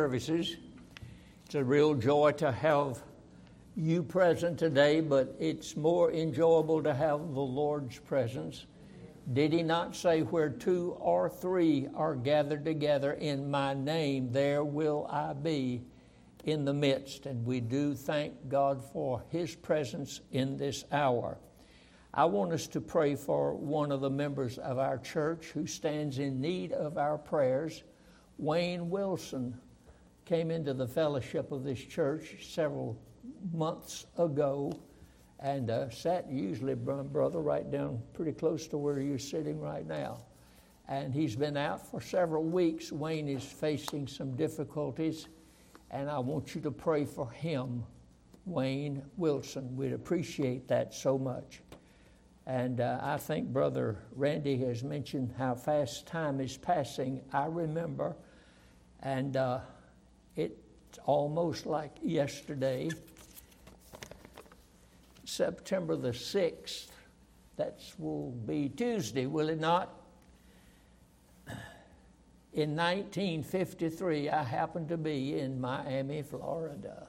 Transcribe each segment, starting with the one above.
services. It's a real joy to have you present today, but it's more enjoyable to have the Lord's presence. Did he not say, Where two or three are gathered together in my name, there will I be in the midst? And we do thank God for his presence in this hour. I want us to pray for one of the members of our church who stands in need of our prayers, Wayne Wilson came into the fellowship of this church several months ago and uh, sat usually, brother, right down pretty close to where you're sitting right now. And he's been out for several weeks. Wayne is facing some difficulties, and I want you to pray for him, Wayne Wilson. We'd appreciate that so much. And uh, I think Brother Randy has mentioned how fast time is passing. I remember, and uh, it's almost like yesterday, September the 6th. That will be Tuesday, will it not? In 1953, I happened to be in Miami, Florida.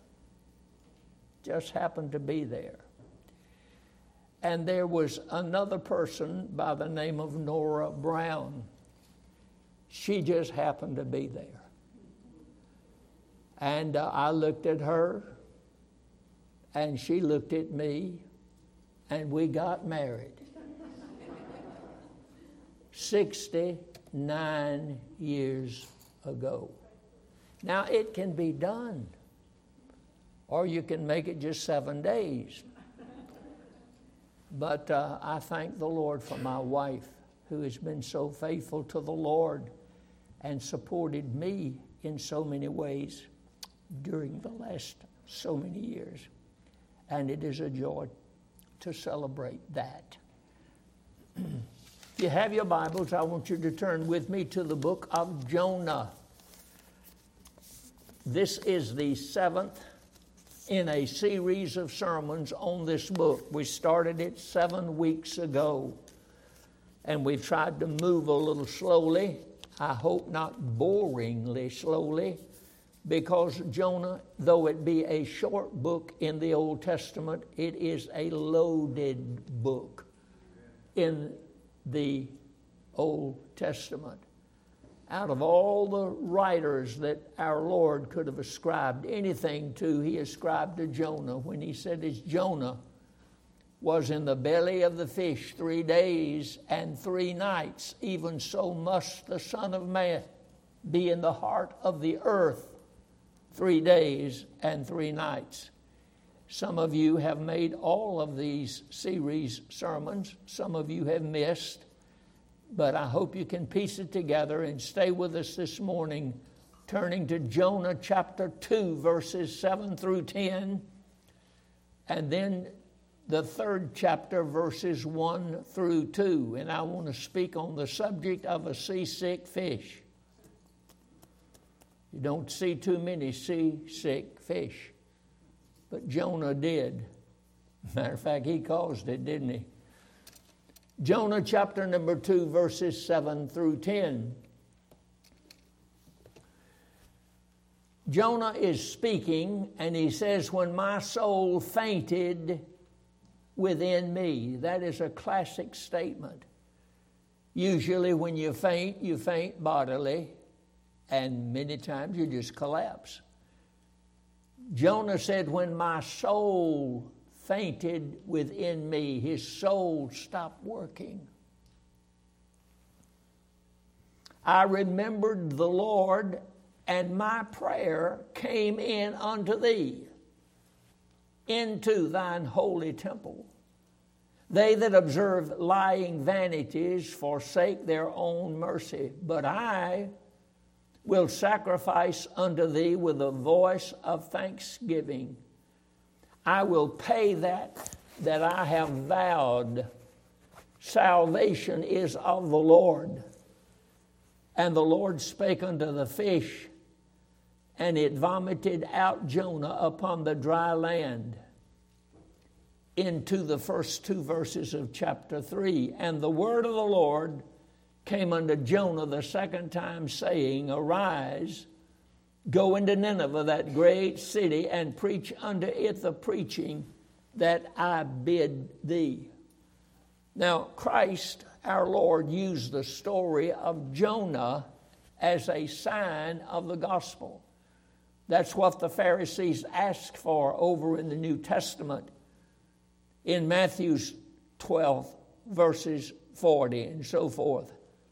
Just happened to be there. And there was another person by the name of Nora Brown. She just happened to be there. And uh, I looked at her, and she looked at me, and we got married. 69 years ago. Now, it can be done, or you can make it just seven days. But uh, I thank the Lord for my wife who has been so faithful to the Lord and supported me in so many ways during the last so many years. And it is a joy to celebrate that. if you have your Bibles, I want you to turn with me to the book of Jonah. This is the seventh in a series of sermons on this book. We started it seven weeks ago, and we've tried to move a little slowly. I hope not boringly slowly because Jonah, though it be a short book in the Old Testament, it is a loaded book in the Old Testament. Out of all the writers that our Lord could have ascribed anything to, he ascribed to Jonah when he said, As Jonah was in the belly of the fish three days and three nights, even so must the Son of Man be in the heart of the earth three days and three nights. Some of you have made all of these series sermons, some of you have missed, but I hope you can piece it together and stay with us this morning, turning to Jonah chapter 2, verses 7 through 10, and then the third chapter, verses 1 through 2. And I want to speak on the subject of a seasick fish. You don't see too many seasick fish. But Jonah did. Matter of fact, he caused it, didn't he? Jonah chapter number 2, verses 7 through 10. Jonah is speaking, and he says, When my soul fainted within me. That is a classic statement. Usually, when you faint, you faint bodily and many times you just collapse. Jonah said, When my soul fainted within me, his soul stopped working. I remembered the Lord, and my prayer came in unto thee into thine holy temple. They that observe lying vanities forsake their own mercy, but I will sacrifice unto thee with a voice of thanksgiving. I will pay that that I have vowed. Salvation is of the Lord. And the Lord spake unto the fish, and it vomited out Jonah upon the dry land. Into the first two verses of chapter 3. And the word of the Lord came unto Jonah the second time, saying, Arise Go into Nineveh, that great city, and preach unto it the preaching that I bid thee. Now, Christ, our Lord, used the story of Jonah as a sign of the gospel. That's what the Pharisees asked for over in the New Testament in Matthew's 12, verses 40 and so forth.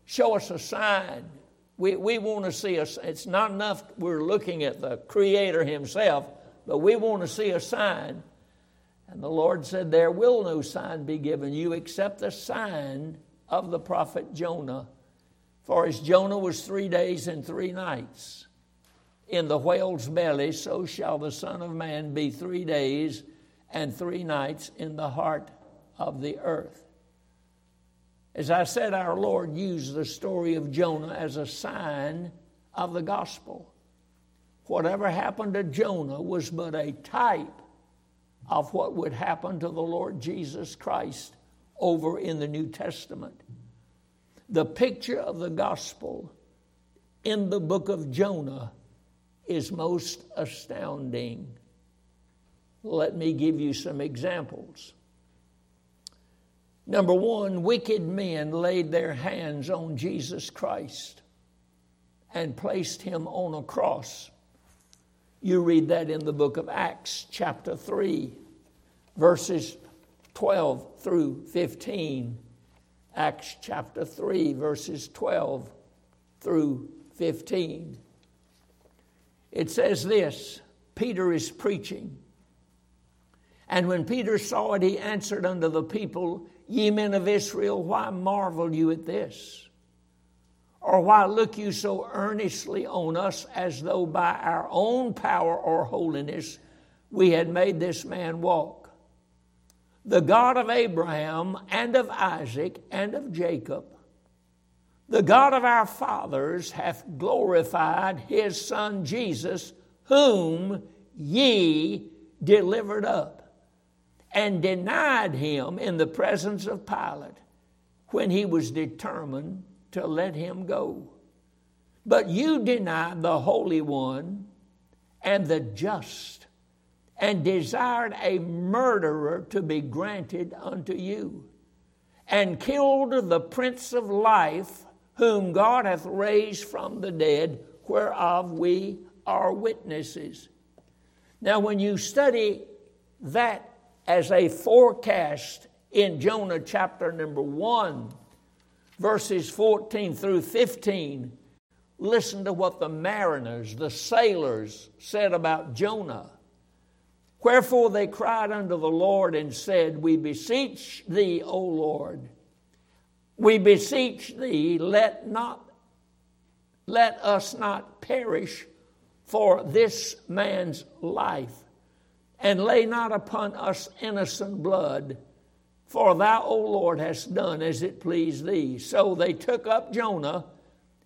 Show us a sign. We, we want to see us. It's not enough we're looking at the Creator Himself, but we want to see a sign. And the Lord said, There will no sign be given you except the sign of the prophet Jonah. For as Jonah was three days and three nights in the whale's belly, so shall the Son of Man be three days and three nights in the heart of the earth. As I said, our Lord used the story of Jonah as a sign of the gospel. Whatever happened to Jonah was but a type of what would happen to the Lord Jesus Christ over in the New Testament. The picture of the gospel in the book of Jonah is most astounding. Let me give you some examples. Number one, wicked men laid their hands on Jesus Christ and placed him on a cross. You read that in the book of Acts, chapter 3, verses 12 through 15. Acts chapter 3, verses 12 through 15. It says this Peter is preaching. And when Peter saw it, he answered unto the people, Ye men of Israel, why marvel you at this? Or why look you so earnestly on us as though by our own power or holiness we had made this man walk? The God of Abraham and of Isaac and of Jacob, the God of our fathers, hath glorified his Son Jesus, whom ye delivered up and denied him in the presence of Pilate when he was determined to let him go. But you denied the Holy One and the just, and desired a murderer to be granted unto you, and killed the Prince of Life, whom God hath raised from the dead, whereof we are witnesses. Now, when you study that as a forecast in Jonah chapter number 1, verses 14 through 15. Listen to what the mariners, the sailors, said about Jonah. Wherefore they cried unto the Lord and said, We beseech thee, O Lord, we beseech thee, let not let us not perish for this man's life and lay not upon us innocent blood. For thou, O Lord, hast done as it pleased thee. So they took up Jonah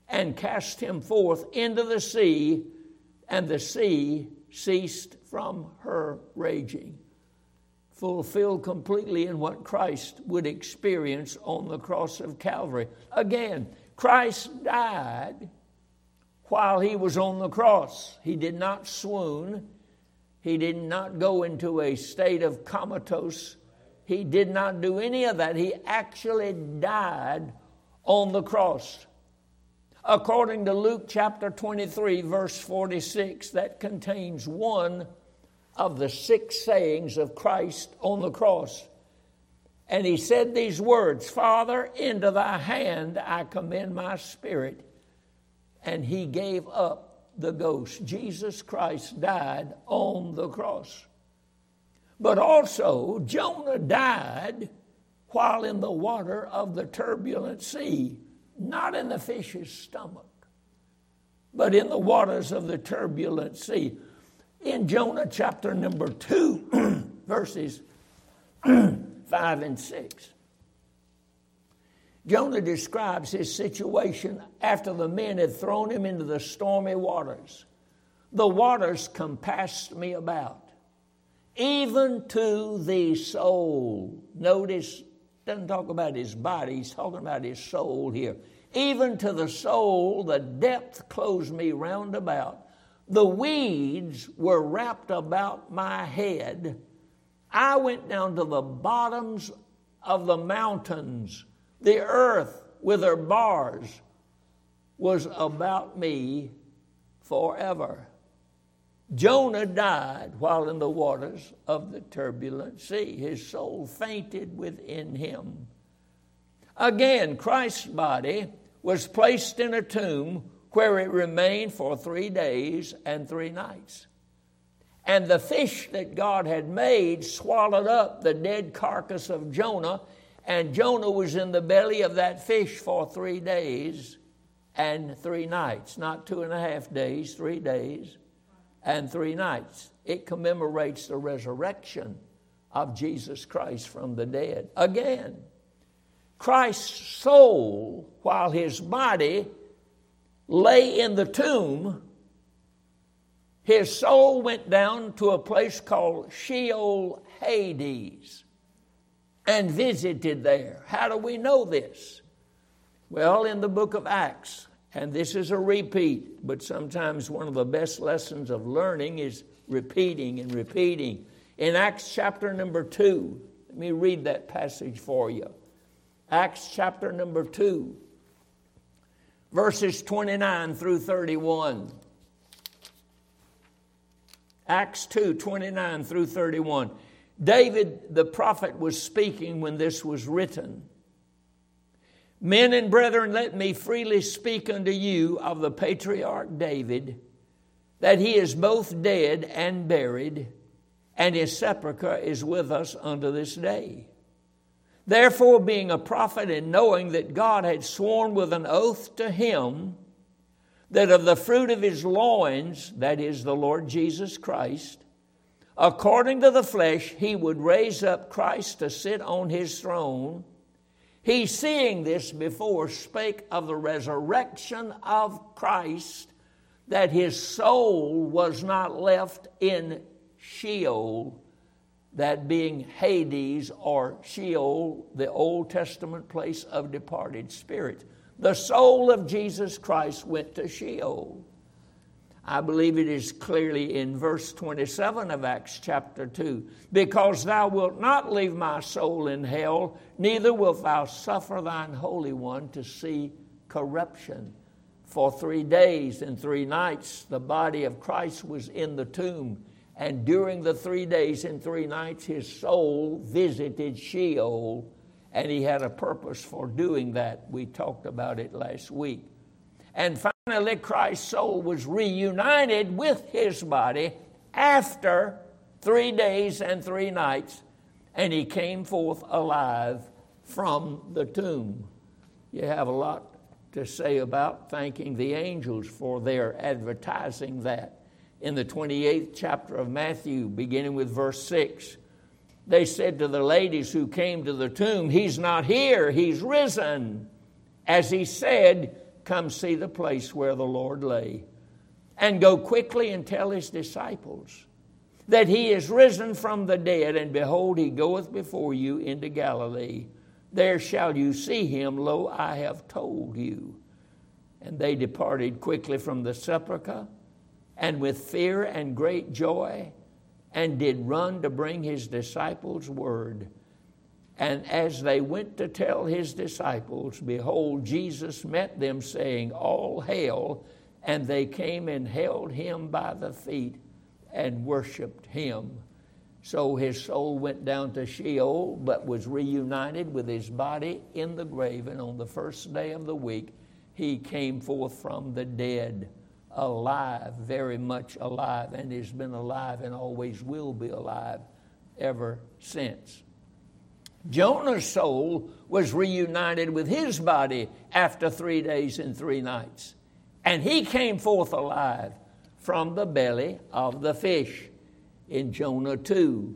and cast him forth into the sea, and the sea ceased from her raging. Fulfilled completely in what Christ would experience on the cross of Calvary. Again, Christ died while he was on the cross. He did not swoon. He did not go into a state of comatose. He did not do any of that. He actually died on the cross. According to Luke chapter 23, verse 46, that contains one of the six sayings of Christ on the cross. And he said these words Father, into thy hand I commend my spirit. And he gave up the ghost. Jesus Christ died on the cross. But also, Jonah died while in the water of the turbulent sea, not in the fish's stomach, but in the waters of the turbulent sea. In Jonah chapter number 2, verses 5 and 6. Jonah describes his situation after the men had thrown him into the stormy waters. The waters compassed me about, even to the soul. Notice, doesn't talk about his body, he's talking about his soul here. Even to the soul, the depth closed me round about. The weeds were wrapped about my head. I went down to the bottoms of the mountains. The earth with her bars was about me forever. Jonah died while in the waters of the turbulent sea. His soul fainted within him. Again, Christ's body was placed in a tomb where it remained for three days and three nights. And the fish that God had made swallowed up the dead carcass of Jonah, and Jonah was in the belly of that fish for three days and three nights. Not two and a half days, three days and three nights. It commemorates the resurrection of Jesus Christ from the dead. Again, Christ's soul, while his body lay in the tomb, his soul went down to a place called Sheol Hades and visited there. How do we know this? Well, in the book of Acts, and this is a repeat, but sometimes one of the best lessons of learning is repeating and repeating. In Acts chapter number 2, let me read that passage for you. Acts chapter number 2, verses 29 through 31. Acts 2 29 through 31. David the prophet was speaking when this was written. Men and brethren, let me freely speak unto you of the patriarch David, that he is both dead and buried, and his sepulchre is with us unto this day. Therefore, being a prophet and knowing that God had sworn with an oath to him that of the fruit of his loins, that is the Lord Jesus Christ, according to the flesh, he would raise up Christ to sit on his throne. He, seeing this before, spake of the resurrection of Christ, that his soul was not left in Sheol, that being Hades or Sheol, the Old Testament place of departed spirits. The soul of Jesus Christ went to Sheol. I believe it is clearly in verse 27 of Acts chapter 2 because thou wilt not leave my soul in hell, neither wilt thou suffer thine Holy One to see corruption. For three days and three nights, the body of Christ was in the tomb and during the three days and three nights, his soul visited Sheol, and he had a purpose for doing that. We talked about it last week. And finally, Christ's soul was reunited with his body after three days and three nights, and he came forth alive from the tomb. You have a lot to say about thanking the angels for their advertising that in the 28th chapter of Matthew, beginning with verse 6. They said to the ladies who came to the tomb, He's not here, He's risen. As He said, Come see the place where the Lord lay. And go quickly and tell His disciples that He is risen from the dead, and behold, He goeth before you into Galilee. There shall you see Him, lo, I have told you. And they departed quickly from the sepulchre and with fear and great joy, and did run to bring his disciples word. And as they went to tell his disciples, behold, Jesus met them, saying, All hail. And they came and held him by the feet and worshiped him. So his soul went down to Sheol, but was reunited with his body in the grave. And on the first day of the week, he came forth from the dead alive, very much alive, and has been alive and always will be alive ever since. Jonah's soul was reunited with his body after three days and three nights, and he came forth alive from the belly of the fish in Jonah 2,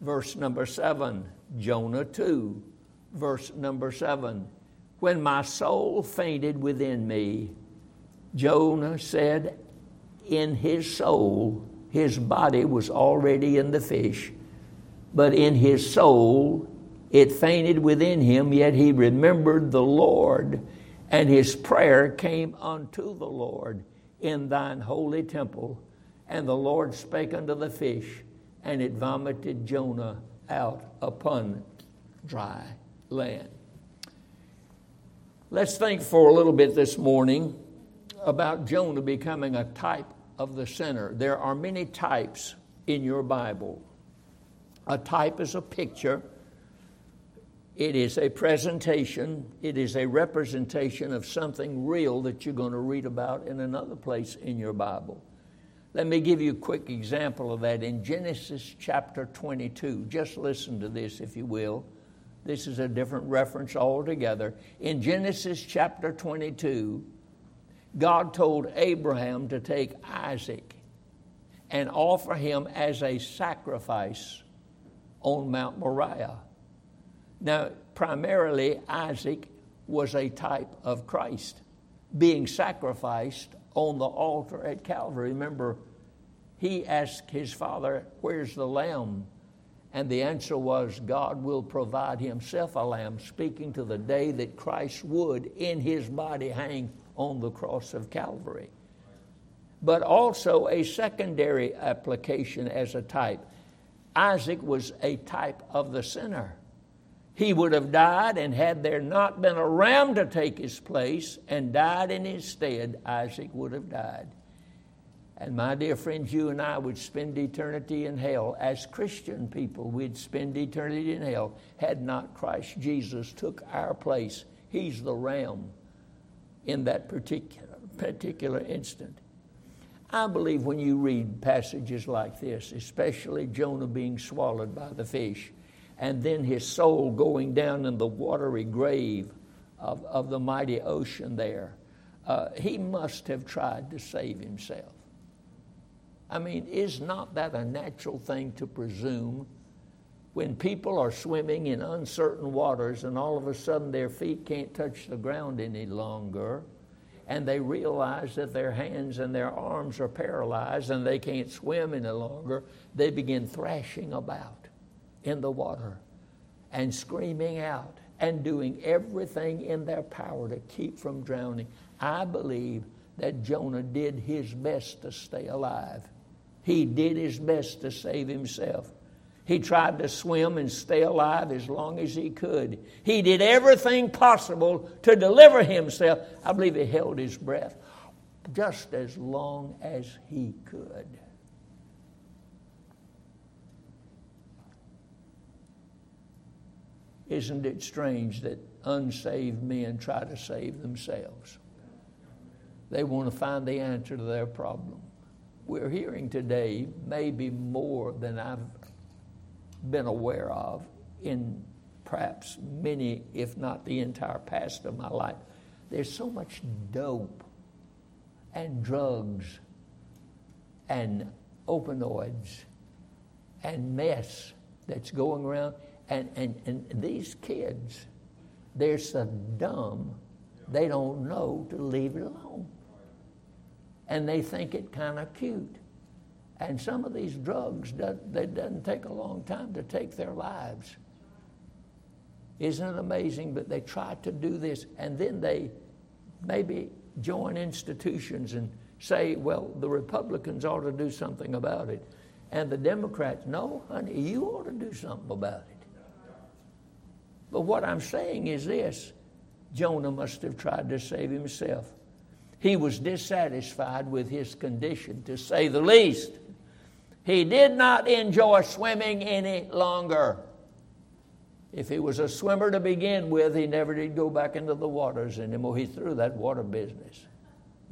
verse number 7. Jonah 2, verse number 7. When my soul fainted within me, Jonah said in his soul, his body was already in the fish, but in his soul it fainted within him, yet he remembered the Lord, and his prayer came unto the Lord in thine holy temple. And the Lord spake unto the fish, and it vomited Jonah out upon dry land. Let's think for a little bit this morning about Jonah becoming a type of the sinner. There are many types in your Bible. A type is a picture, it is a presentation, it is a representation of something real that you're going to read about in another place in your Bible. Let me give you a quick example of that in Genesis chapter 22. Just listen to this, if you will. This is a different reference altogether. In Genesis chapter 22, God told Abraham to take Isaac and offer him as a sacrifice on Mount Moriah. Now, primarily, Isaac was a type of Christ being sacrificed on the altar at Calvary. Remember, he asked his father, Where's the lamb? And the answer was, God will provide himself a lamb, speaking to the day that Christ would in his body hang on the cross of Calvary. But also a secondary application as a type. Isaac was a type of the sinner. He would have died, and had there not been a ram to take his place and died in his stead, Isaac would have died. And my dear friends, you and I would spend eternity in hell. As Christian people, we'd spend eternity in hell had not Christ Jesus took our place. He's the ram in that particular, particular instant. I believe when you read passages like this, especially Jonah being swallowed by the fish, and then his soul going down in the watery grave of, of the mighty ocean there, uh, he must have tried to save himself. I mean, is not that a natural thing to presume? When people are swimming in uncertain waters and all of a sudden their feet can't touch the ground any longer, and they realize that their hands and their arms are paralyzed and they can't swim any longer, they begin thrashing about in the water and screaming out and doing everything in their power to keep from drowning. I believe that Jonah did his best to stay alive. He did his best to save himself. He tried to swim and stay alive as long as he could. He did everything possible to deliver himself. I believe he held his breath just as long as he could. Isn't it strange that unsaved men try to save themselves? They want to find the answer to their problem we're hearing today maybe more than I've been aware of in perhaps many, if not the entire past of my life. There's so much dope and drugs and opioids and mess that's going around. And, and, and these kids, they're so dumb, they don't know to leave it alone and they think it kind of cute. And some of these drugs, they doesn't take a long time to take their lives. Isn't it amazing? But they try to do this, and then they maybe join institutions and say, well, the Republicans ought to do something about it. And the Democrats, no, honey, you ought to do something about it. But what I'm saying is this Jonah must have tried to save himself. He was dissatisfied with his condition, to say the least. He did not enjoy swimming any longer. If he was a swimmer to begin with, he never did go back into the waters anymore. He threw that water business.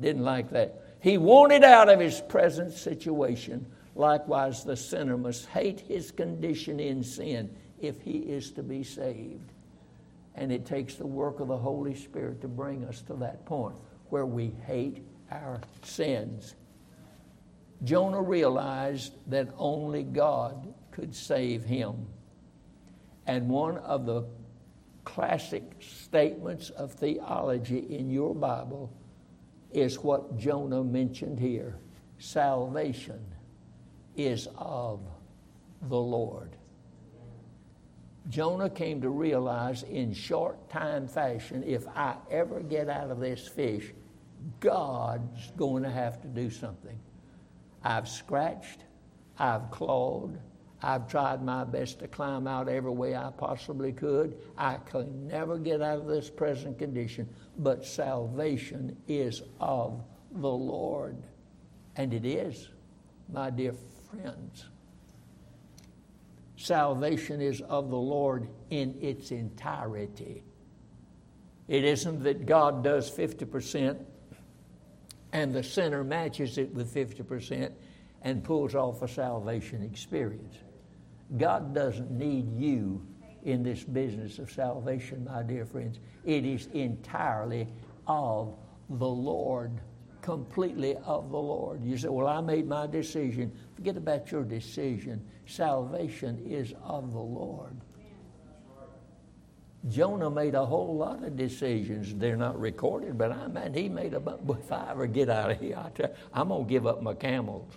Didn't like that. He wanted out of his present situation. Likewise, the sinner must hate his condition in sin if he is to be saved. And it takes the work of the Holy Spirit to bring us to that point where we hate our sins. Jonah realized that only God could save him. And one of the classic statements of theology in your Bible is what Jonah mentioned here salvation is of the Lord. Jonah came to realize in short time fashion if I ever get out of this fish, God's going to have to do something. I've scratched, I've clawed, I've tried my best to climb out every way I possibly could. I can never get out of this present condition, but salvation is of the Lord. And it is, my dear friends. Salvation is of the Lord in its entirety. It isn't that God does 50% and the sinner matches it with 50% and pulls off a salvation experience. God doesn't need you in this business of salvation, my dear friends. It is entirely of the Lord, completely of the Lord. You say, Well, I made my decision. Forget about your decision. Salvation is of the Lord. Jonah made a whole lot of decisions. They're not recorded, but I mean, he made a. If I ever get out of here, I am going to give up my camels.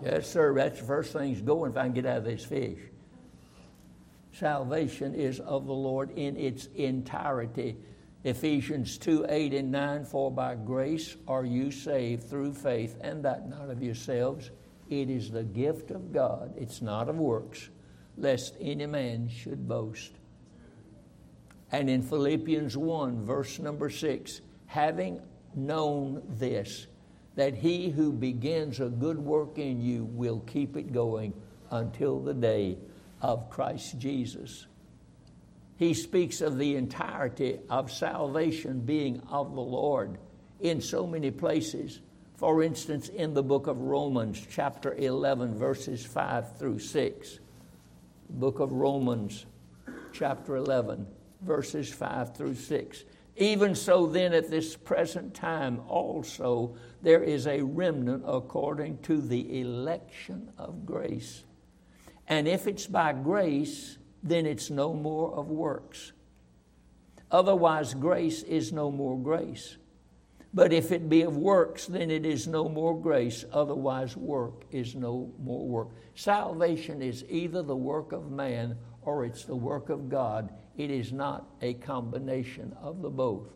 Yes, sir. That's the first thing's going if I can get out of this fish. Salvation is of the Lord in its entirety. Ephesians 2 8 and 9 For by grace are you saved through faith, and that not of yourselves. It is the gift of God, it's not of works, lest any man should boast. And in Philippians 1, verse number 6, having known this, that he who begins a good work in you will keep it going until the day of Christ Jesus. He speaks of the entirety of salvation being of the Lord in so many places. For instance, in the book of Romans, chapter 11, verses 5 through 6. Book of Romans, chapter 11, verses 5 through 6. Even so, then, at this present time also, there is a remnant according to the election of grace. And if it's by grace, then it's no more of works. Otherwise, grace is no more grace. But if it be of works, then it is no more grace. Otherwise, work is no more work. Salvation is either the work of man or it's the work of God. It is not a combination of the both.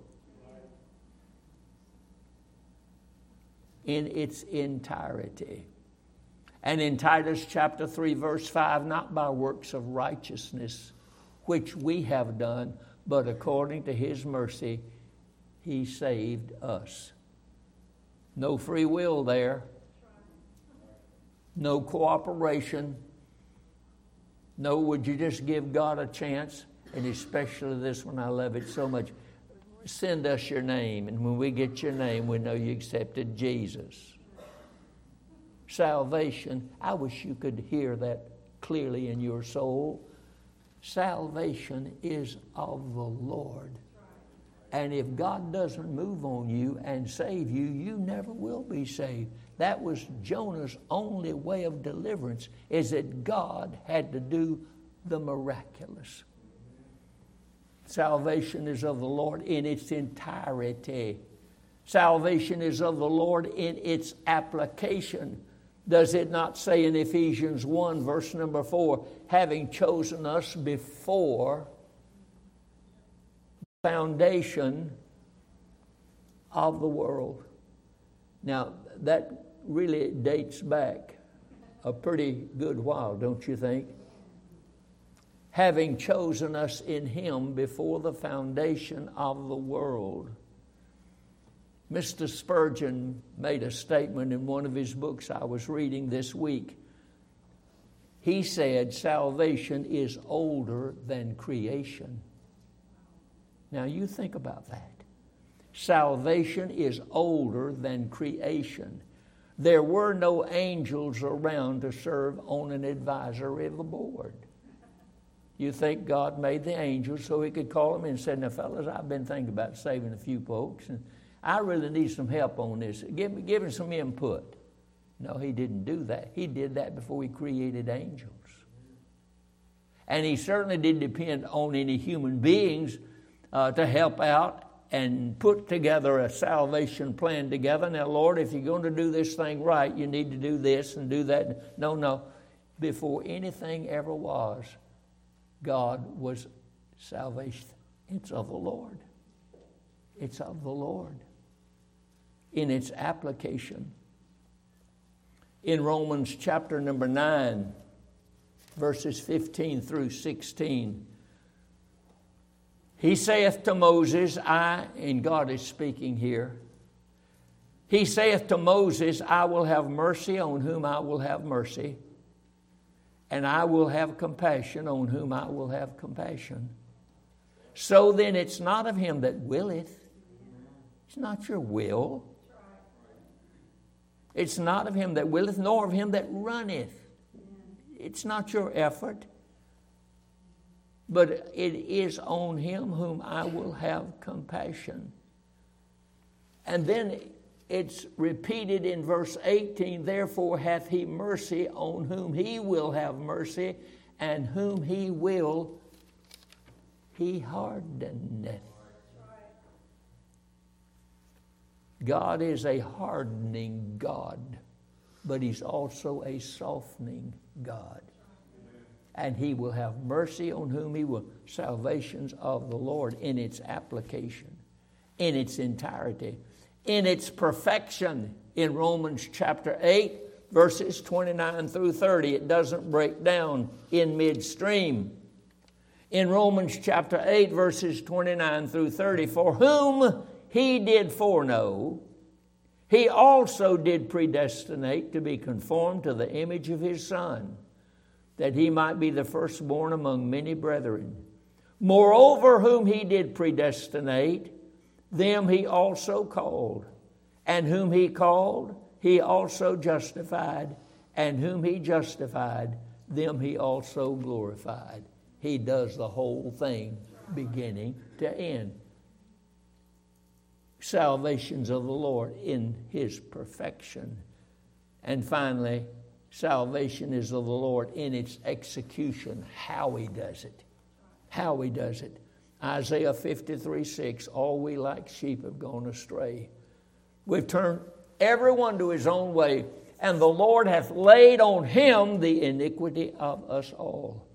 In its entirety. And in Titus chapter 3, verse 5, not by works of righteousness which we have done, but according to his mercy, he saved us. No free will there, no cooperation. No, would you just give God a chance? and especially this one, I love it so much. Send us your name, and when we get your name, we know you accepted Jesus. Salvation, I wish you could hear that clearly in your soul. Salvation is of the Lord. And if God doesn't move on you and save you, you never will be saved. That was Jonah's only way of deliverance, is that God had to do the miraculous. Salvation is of the Lord in its entirety. Salvation is of the Lord in its application. Does it not say in Ephesians 1, verse number 4, having chosen us before foundation of the world? Now, that really dates back a pretty good while, don't you think? having chosen us in Him before the foundation of the world. Mr. Spurgeon made a statement in one of his books I was reading this week. He said, Salvation is older than creation. Now, you think about that. Salvation is older than creation. There were no angels around to serve on an advisory of the board. You think God made the angels so he could call them and say, Now, fellas, I've been thinking about saving a few folks, and I really need some help on this. Give me, give me some input. No, he didn't do that. He did that before he created angels. And he certainly didn't depend on any human beings uh, to help out and put together a salvation plan together. Now, Lord, if you're going to do this thing right, you need to do this and do that. No, no. Before anything ever was, God was salvation. It's of the Lord. It's of the Lord. in its application. In Romans chapter number 9, verses 15 through 16, he saith to Moses, I, and God is speaking here, he saith to Moses, I will have mercy on whom I will have mercy, and I will have compassion on whom I will have compassion. So then it's not of him that willeth, it's not your will. It's not of him that willeth, nor of him that runneth. It's not your effort but it is on him whom I will have compassion. And then it's repeated in verse 18 therefore hath he mercy on whom he will have mercy, and whom he will, he hardeneth. God is a hardening God, but he's also a softening God and he will have mercy on whom he will. Salvations of the Lord in its application, in its entirety, in its perfection. In Romans chapter 8, verses 29 through 30, it doesn't break down in midstream. In Romans chapter 8, verses 29 through 30, for whom he did foreknow, he also did predestinate to be conformed to the image of his Son that he might be the firstborn among many brethren. Moreover, whom he did predestinate, them he also called. And whom he called, he also justified. And whom he justified, them he also glorified. He does the whole thing, beginning to end. Salvations of the Lord in his perfection. And finally, Salvation is of the Lord in its execution, how He does it. How He does it. Isaiah 53 6 All we like sheep have gone astray. We've turned everyone to his own way, and the Lord hath laid on him the iniquity of us all.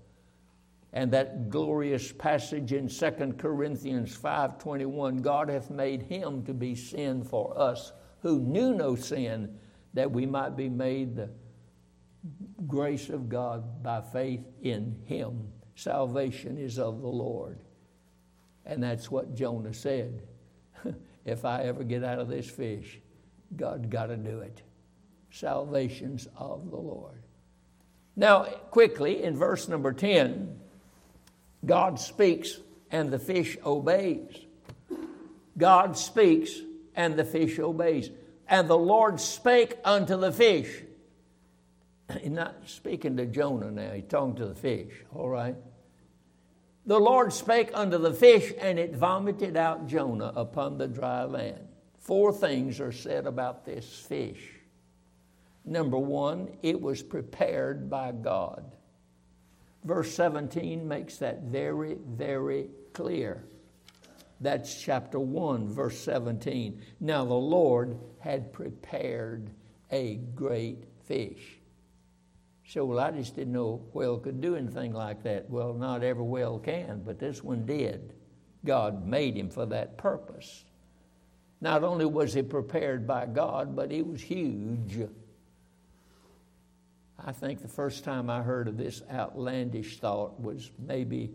And that glorious passage in 2 Corinthians 5:21 God hath made him to be sin for us who knew no sin that we might be made the grace of God by faith in Him. Salvation is of the Lord. And that's what Jonah said. if I ever get out of this fish, God got to do it. Salvation's of the Lord. Now, quickly, in verse number 10, God speaks and the fish obeys. God speaks and the fish obeys. And the Lord spake unto the fish he's not speaking to Jonah now, he's talking to the fish, all right? The Lord spake unto the fish, and it vomited out Jonah upon the dry land. Four things are said about this fish. Number one, it was prepared by God. Verse 17 makes that very, very clear. That's chapter 1, verse 17. Now the Lord had prepared a great fish. So, well, I just didn't know a whale could do anything like that. Well, not every whale can, but this one did. God made him for that purpose. Not only was he prepared by God, but he was huge. I think the first time I heard of this outlandish thought was maybe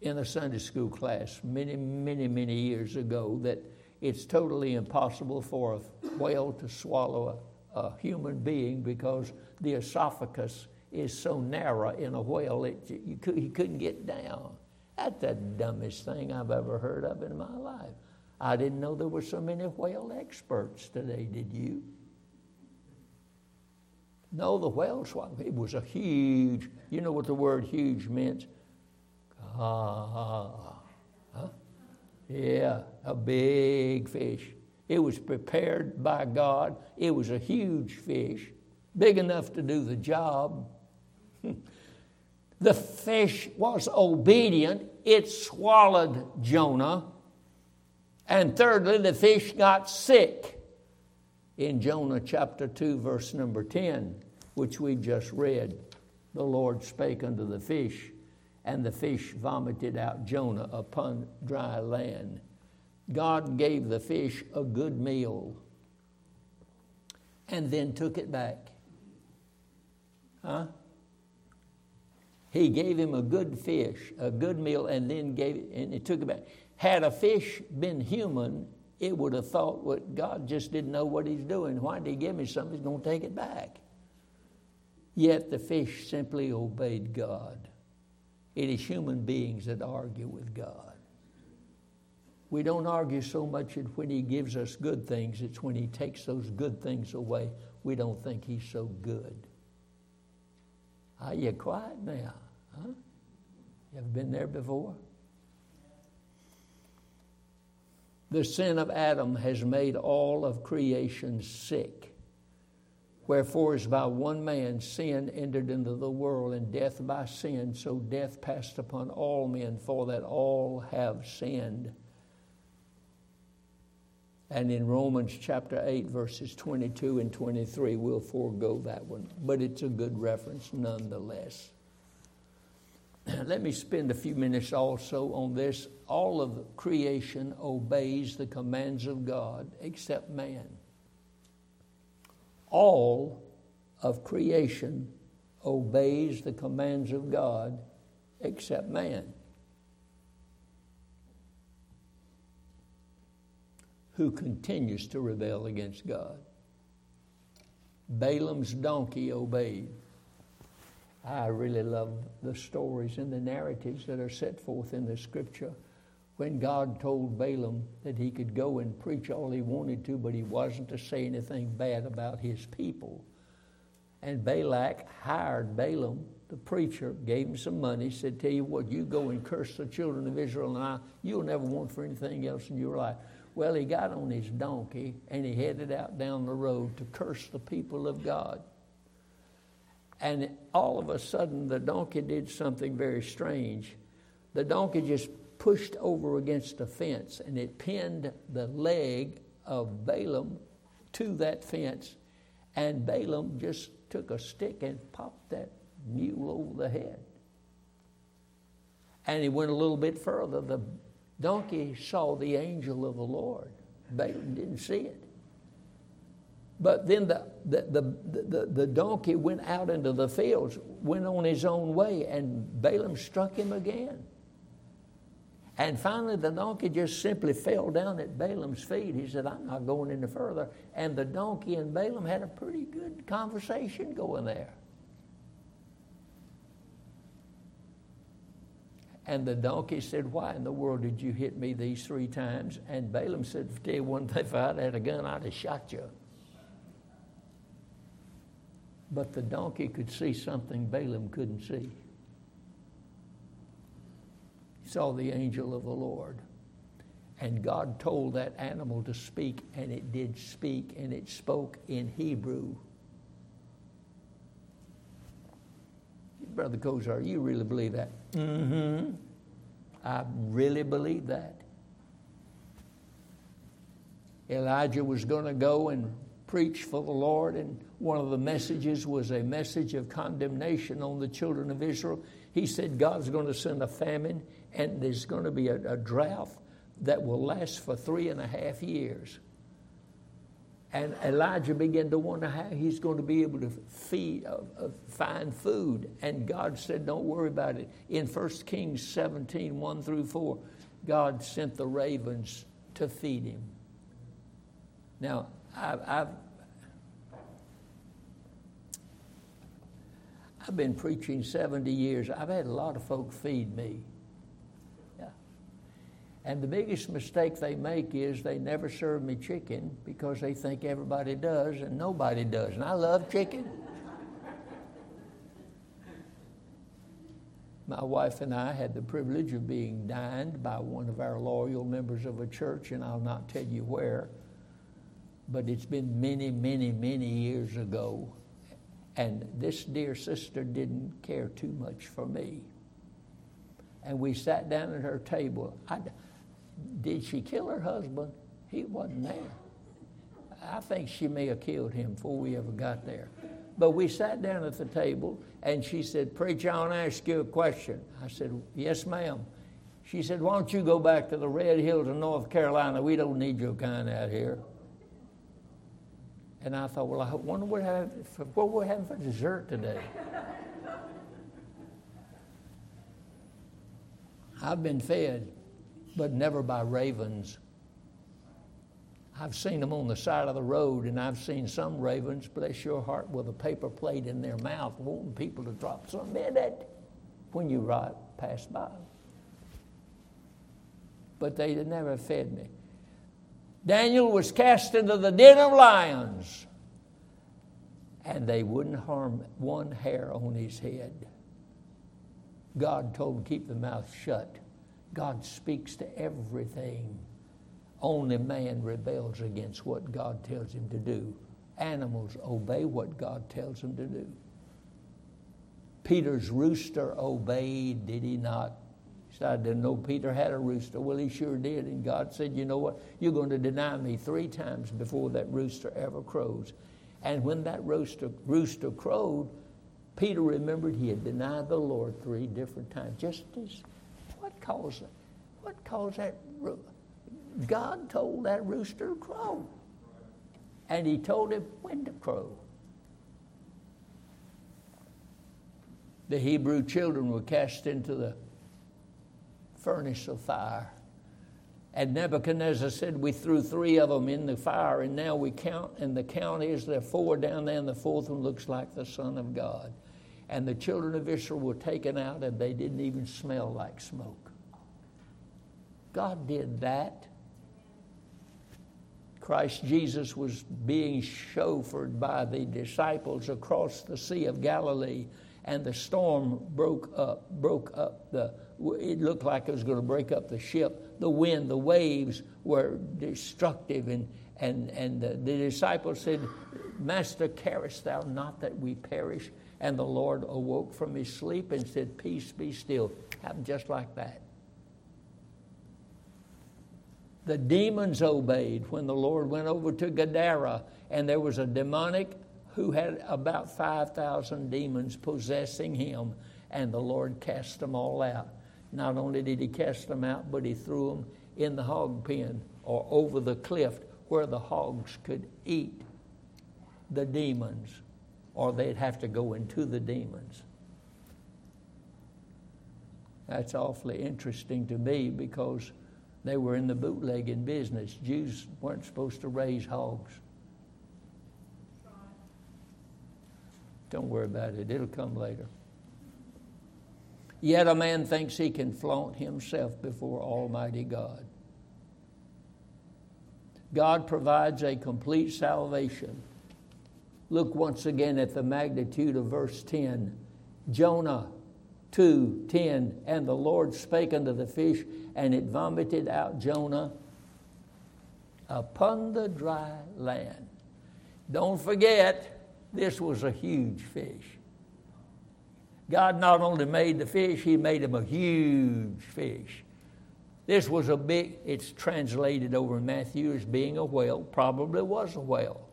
in a Sunday school class many, many, many years ago that it's totally impossible for a whale to swallow a, a human being because the esophagus is so narrow in a whale that you he couldn't get down. That's the dumbest thing I've ever heard of in my life. I didn't know there were so many whale experts today, did you? No, the whale swallow, it was a huge, you know what the word huge meant? Ah, huh? Yeah, a big fish. It was prepared by God. It was a huge fish big enough to do the job. the fish was obedient, it swallowed Jonah. And thirdly, the fish got sick in Jonah chapter 2, verse number 10, which we just read. The Lord spake unto the fish, and the fish vomited out Jonah upon dry land. God gave the fish a good meal and then took it back? Huh? He gave him a good fish, a good meal, and then gave it, and he took it back. Had a fish been human, it would have thought what God just didn't know what he's doing. Why did he give me something? He's going to take it back. Yet the fish simply obeyed God. It is human beings that argue with God. We don't argue so much when He gives us good things, it's when He takes those good things away, we don't think He's so good. Are you quiet now? Huh? You ever been there before? The sin of Adam has made all of creation sick. Wherefore, as by one man sin entered into the world, and death by sin, so death passed upon all men, for that all have sinned. And in Romans chapter 8, verses 22 and 23, we'll forego that one, but it's a good reference nonetheless. Let me spend a few minutes also on this. All of creation obeys the commands of God except man. All of creation obeys the commands of God except man. Who continues to rebel against God. Balaam's donkey obeyed. I really love the stories and the narratives that are set forth in the scripture. When God told Balaam that he could go and preach all he wanted to, but he wasn't to say anything bad about his people. And Balak hired Balaam, the preacher, gave him some money, said, Tell you what, you go and curse the children of Israel, and I, you'll never want for anything else in your life. Well, he got on his donkey and he headed out down the road to curse the people of God. And all of a sudden, the donkey did something very strange. The donkey just pushed over against a fence and it pinned the leg of Balaam to that fence. And Balaam just took a stick and popped that mule over the head. And he went a little bit further. The donkey saw the angel of the Lord. Balaam didn't see it. But then the, the, the, the, the donkey went out into the fields, went on his own way, and Balaam struck him again. And finally, the donkey just simply fell down at Balaam's feet. He said, I'm not going any further. And the donkey and Balaam had a pretty good conversation going there. And the donkey said, Why in the world did you hit me these three times? And Balaam said, Tell you one thing, if I had a gun, I'd have shot you. But the donkey could see something Balaam couldn't see. He saw the angel of the Lord. And God told that animal to speak, and it did speak, and it spoke in Hebrew. Brother Kozar, you really believe that? Mm-hmm. I really believe that. Elijah was going to go and preach for the Lord, and one of the messages was a message of condemnation on the children of Israel. He said God's going to send a famine, and there's going to be a, a drought that will last for three and a half years. And Elijah began to wonder how he's going to be able to feed, uh, uh, find food. And God said, Don't worry about it. In 1 Kings 17 1 through 4, God sent the ravens to feed him. Now, I've, I've, I've been preaching 70 years. I've had a lot of folk feed me. And the biggest mistake they make is they never serve me chicken because they think everybody does and nobody does. And I love chicken. My wife and I had the privilege of being dined by one of our loyal members of a church, and I'll not tell you where, but it's been many, many, many years ago. And this dear sister didn't care too much for me. And we sat down at her table. I, did she kill her husband? He wasn't there. I think she may have killed him before we ever got there. But we sat down at the table and she said, Preacher, I want to ask you a question. I said, Yes, ma'am. She said, Why don't you go back to the Red Hills of North Carolina? We don't need your kind out here. And I thought, well, I wonder what, have, what we're having for dessert today. I've been fed, but never by ravens. I've seen them on the side of the road, and I've seen some ravens, bless your heart, with a paper plate in their mouth, wanting people to drop some in it when you ride past by. But they never fed me. Daniel was cast into the den of lions, and they wouldn't harm one hair on his head. God told him keep the mouth shut. God speaks to everything. Only man rebels against what God tells him to do. Animals obey what God tells them to do. Peter's rooster obeyed, did he not? He said, I didn't know Peter had a rooster. Well, he sure did. And God said, You know what? You're going to deny me three times before that rooster ever crows. And when that rooster, rooster crowed, Peter remembered he had denied the Lord three different times. Just as, caused? What caused that? God told that rooster to crow. And he told him when to crow. The Hebrew children were cast into the furnace of fire. And Nebuchadnezzar said, We threw three of them in the fire, and now we count, and the count is there are four down there, and the fourth one looks like the Son of God. And the children of Israel were taken out, and they didn't even smell like smoke. God did that. Christ Jesus was being chauffeured by the disciples across the Sea of Galilee, and the storm broke up, broke up the. It looked like it was going to break up the ship. The wind, the waves were destructive, and and and the, the disciples said, "Master, carest thou not that we perish?" And the Lord awoke from his sleep and said, "Peace, be still." Happened just like that. The demons obeyed when the Lord went over to Gadara, and there was a demonic who had about 5,000 demons possessing him, and the Lord cast them all out. Not only did he cast them out, but he threw them in the hog pen or over the cliff where the hogs could eat the demons, or they'd have to go into the demons. That's awfully interesting to me because they were in the bootlegging business. Jews weren't supposed to raise hogs. Don't worry about it, it'll come later. Yet a man thinks he can flaunt himself before Almighty God. God provides a complete salvation. Look once again at the magnitude of verse 10. Jonah 2 10. And the Lord spake unto the fish, and it vomited out Jonah upon the dry land. Don't forget, this was a huge fish. God not only made the fish, He made him a huge fish. This was a big, it's translated over in Matthew as being a whale, probably was a whale.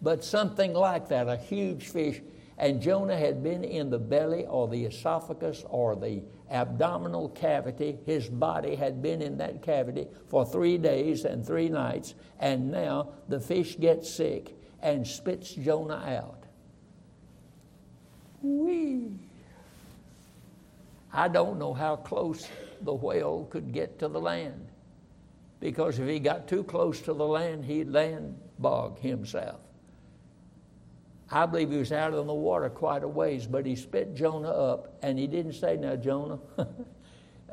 But something like that, a huge fish. And Jonah had been in the belly or the esophagus or the abdominal cavity. His body had been in that cavity for three days and three nights. And now the fish gets sick and spits Jonah out. Wee. I don't know how close the whale could get to the land. Because if he got too close to the land, he'd land bog himself. I believe he was out on the water quite a ways, but he spit Jonah up, and he didn't say, Now, Jonah,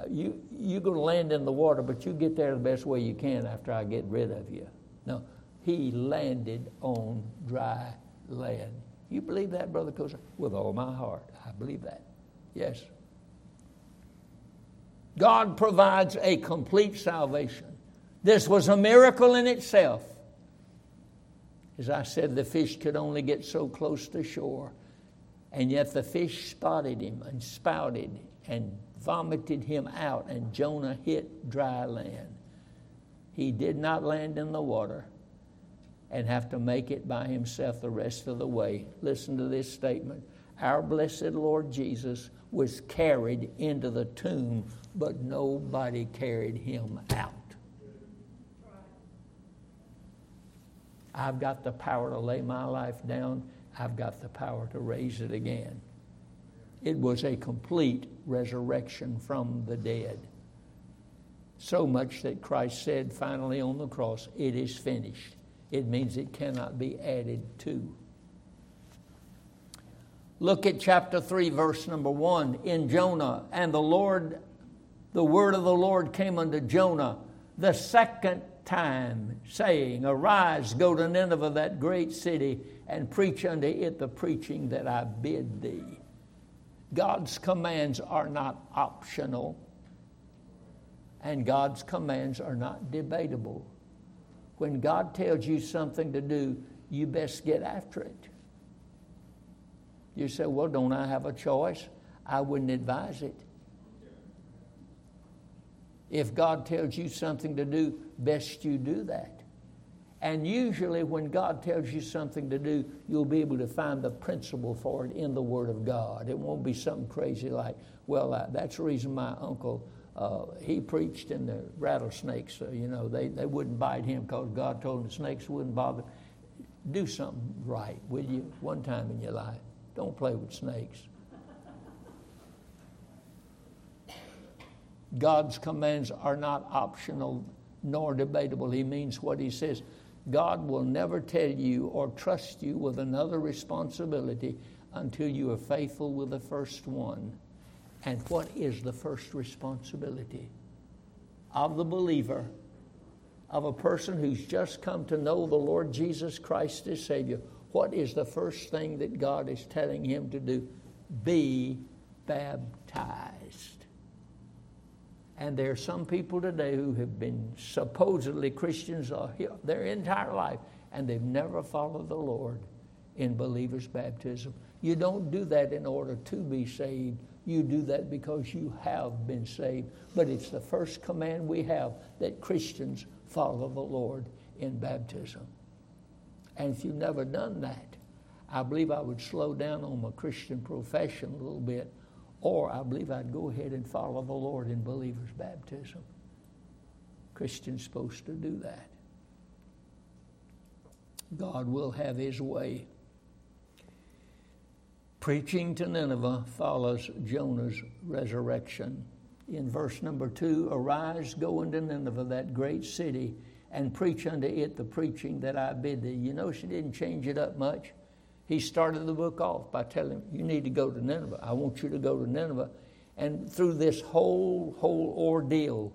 you, you're going to land in the water, but you get there the best way you can after I get rid of you. No, he landed on dry land. You believe that, Brother Kosa? With all my heart, I believe that. Yes. God provides a complete salvation. This was a miracle in itself. As I said, the fish could only get so close to shore, and yet the fish spotted him and spouted and vomited him out, and Jonah hit dry land. He did not land in the water and have to make it by himself the rest of the way. Listen to this statement Our blessed Lord Jesus was carried into the tomb, but nobody carried him out. I've got the power to lay my life down, I've got the power to raise it again. It was a complete resurrection from the dead. So much that Christ said finally on the cross, It is finished. It means it cannot be added to. Look at chapter 3, verse number 1 in Jonah. And the Lord, the word of the Lord came unto Jonah the second time, saying, Arise, go to Nineveh, that great city, and preach unto it the preaching that I bid thee. God's commands are not optional, and God's commands are not debatable. When God tells you something to do, you best get after it. You say, Well, don't I have a choice? I wouldn't advise it. If God tells you something to do, best you do that. And usually, when God tells you something to do, you'll be able to find the principle for it in the Word of God. It won't be something crazy like, well, uh, that's the reason my uncle, uh, he preached in the rattlesnakes, uh, you know, they, they wouldn't bite him because God told him the snakes wouldn't bother. Do something right, will you, one time in your life. Don't play with snakes. God's commands are not optional nor debatable. He means what He says. God will never tell you or trust you with another responsibility until you are faithful with the first one. And what is the first responsibility? Of the believer, of a person who's just come to know the Lord Jesus Christ as Savior what is the first thing that God is telling him to do? Be baptized. And there are some people today who have been supposedly Christians uh, their entire life, and they've never followed the Lord in believers' baptism. You don't do that in order to be saved. You do that because you have been saved. But it's the first command we have that Christians follow the Lord in baptism. And if you've never done that, I believe I would slow down on my Christian profession a little bit, or I believe I'd go ahead and follow the Lord in believer's baptism. Christian's supposed to do that. God will have his way. Preaching to Nineveh follows Jonah's resurrection. In verse number two, arise, go into Nineveh, that great city and preach unto it the preaching that I bid thee. You know, she didn't change it up much. He started the book off by telling him, You need to go to Nineveh. I want you to go to Nineveh. And through this whole, whole ordeal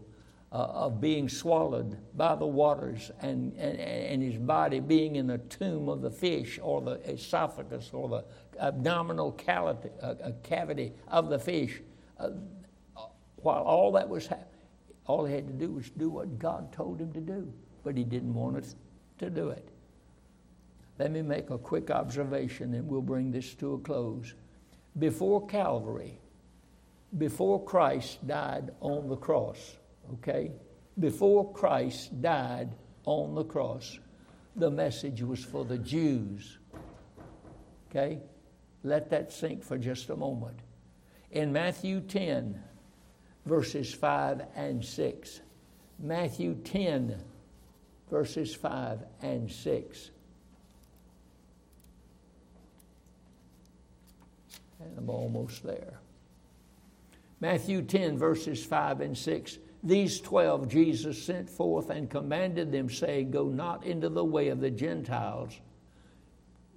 uh, of being swallowed by the waters and, and, and his body being in the tomb of the fish or the esophagus or the abdominal cavity, uh, cavity of the fish, uh, while all that was happening, all he had to do was do what God told him to do but he didn't want us to do it. Let me make a quick observation and we'll bring this to a close. Before Calvary, before Christ died on the cross, okay? Before Christ died on the cross, the message was for the Jews. Okay? Let that sink for just a moment. In Matthew 10, verses 5 and 6, Matthew 10, verses 5 and 6. And I'm almost there. Matthew 10, verses 5 and 6. These twelve Jesus sent forth and commanded them, saying, Go not into the way of the Gentiles.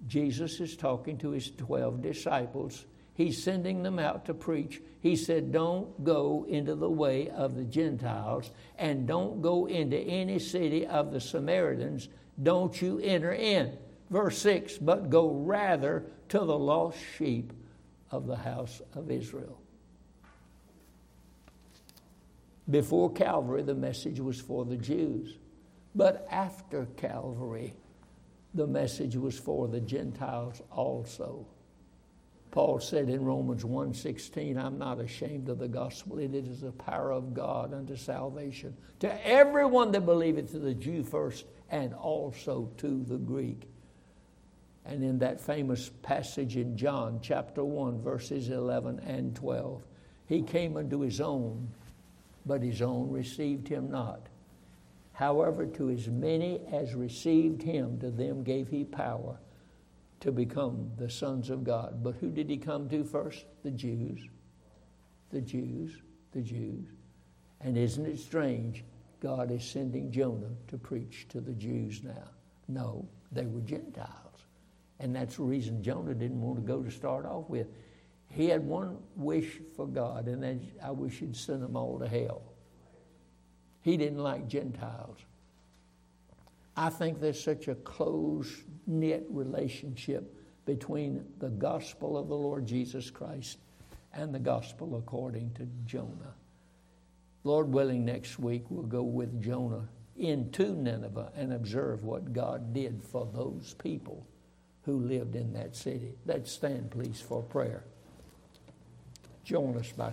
Jesus is talking to his twelve disciples He's sending them out to preach. He said, Don't go into the way of the Gentiles and don't go into any city of the Samaritans. Don't you enter in. Verse 6 But go rather to the lost sheep of the house of Israel. Before Calvary, the message was for the Jews. But after Calvary, the message was for the Gentiles also. Paul said in Romans 1:16, I'm not ashamed of the gospel. It is the power of God unto salvation to everyone that believeth, to the Jew first, and also to the Greek. And in that famous passage in John chapter 1, verses 11 and 12, he came unto his own, but his own received him not. However, to as many as received him, to them gave he power to become the sons of God. But who did he come to first? The Jews. The Jews. The Jews. And isn't it strange? God is sending Jonah to preach to the Jews now. No, they were Gentiles. And that's the reason Jonah didn't want to go to start off with. He had one wish for God, and that I wish he'd send them all to hell. He didn't like Gentiles. I think there's such a close knit relationship between the gospel of the Lord Jesus Christ and the gospel according to Jonah. Lord willing, next week we'll go with Jonah into Nineveh and observe what God did for those people who lived in that city. Let's stand, please, for prayer. Join us by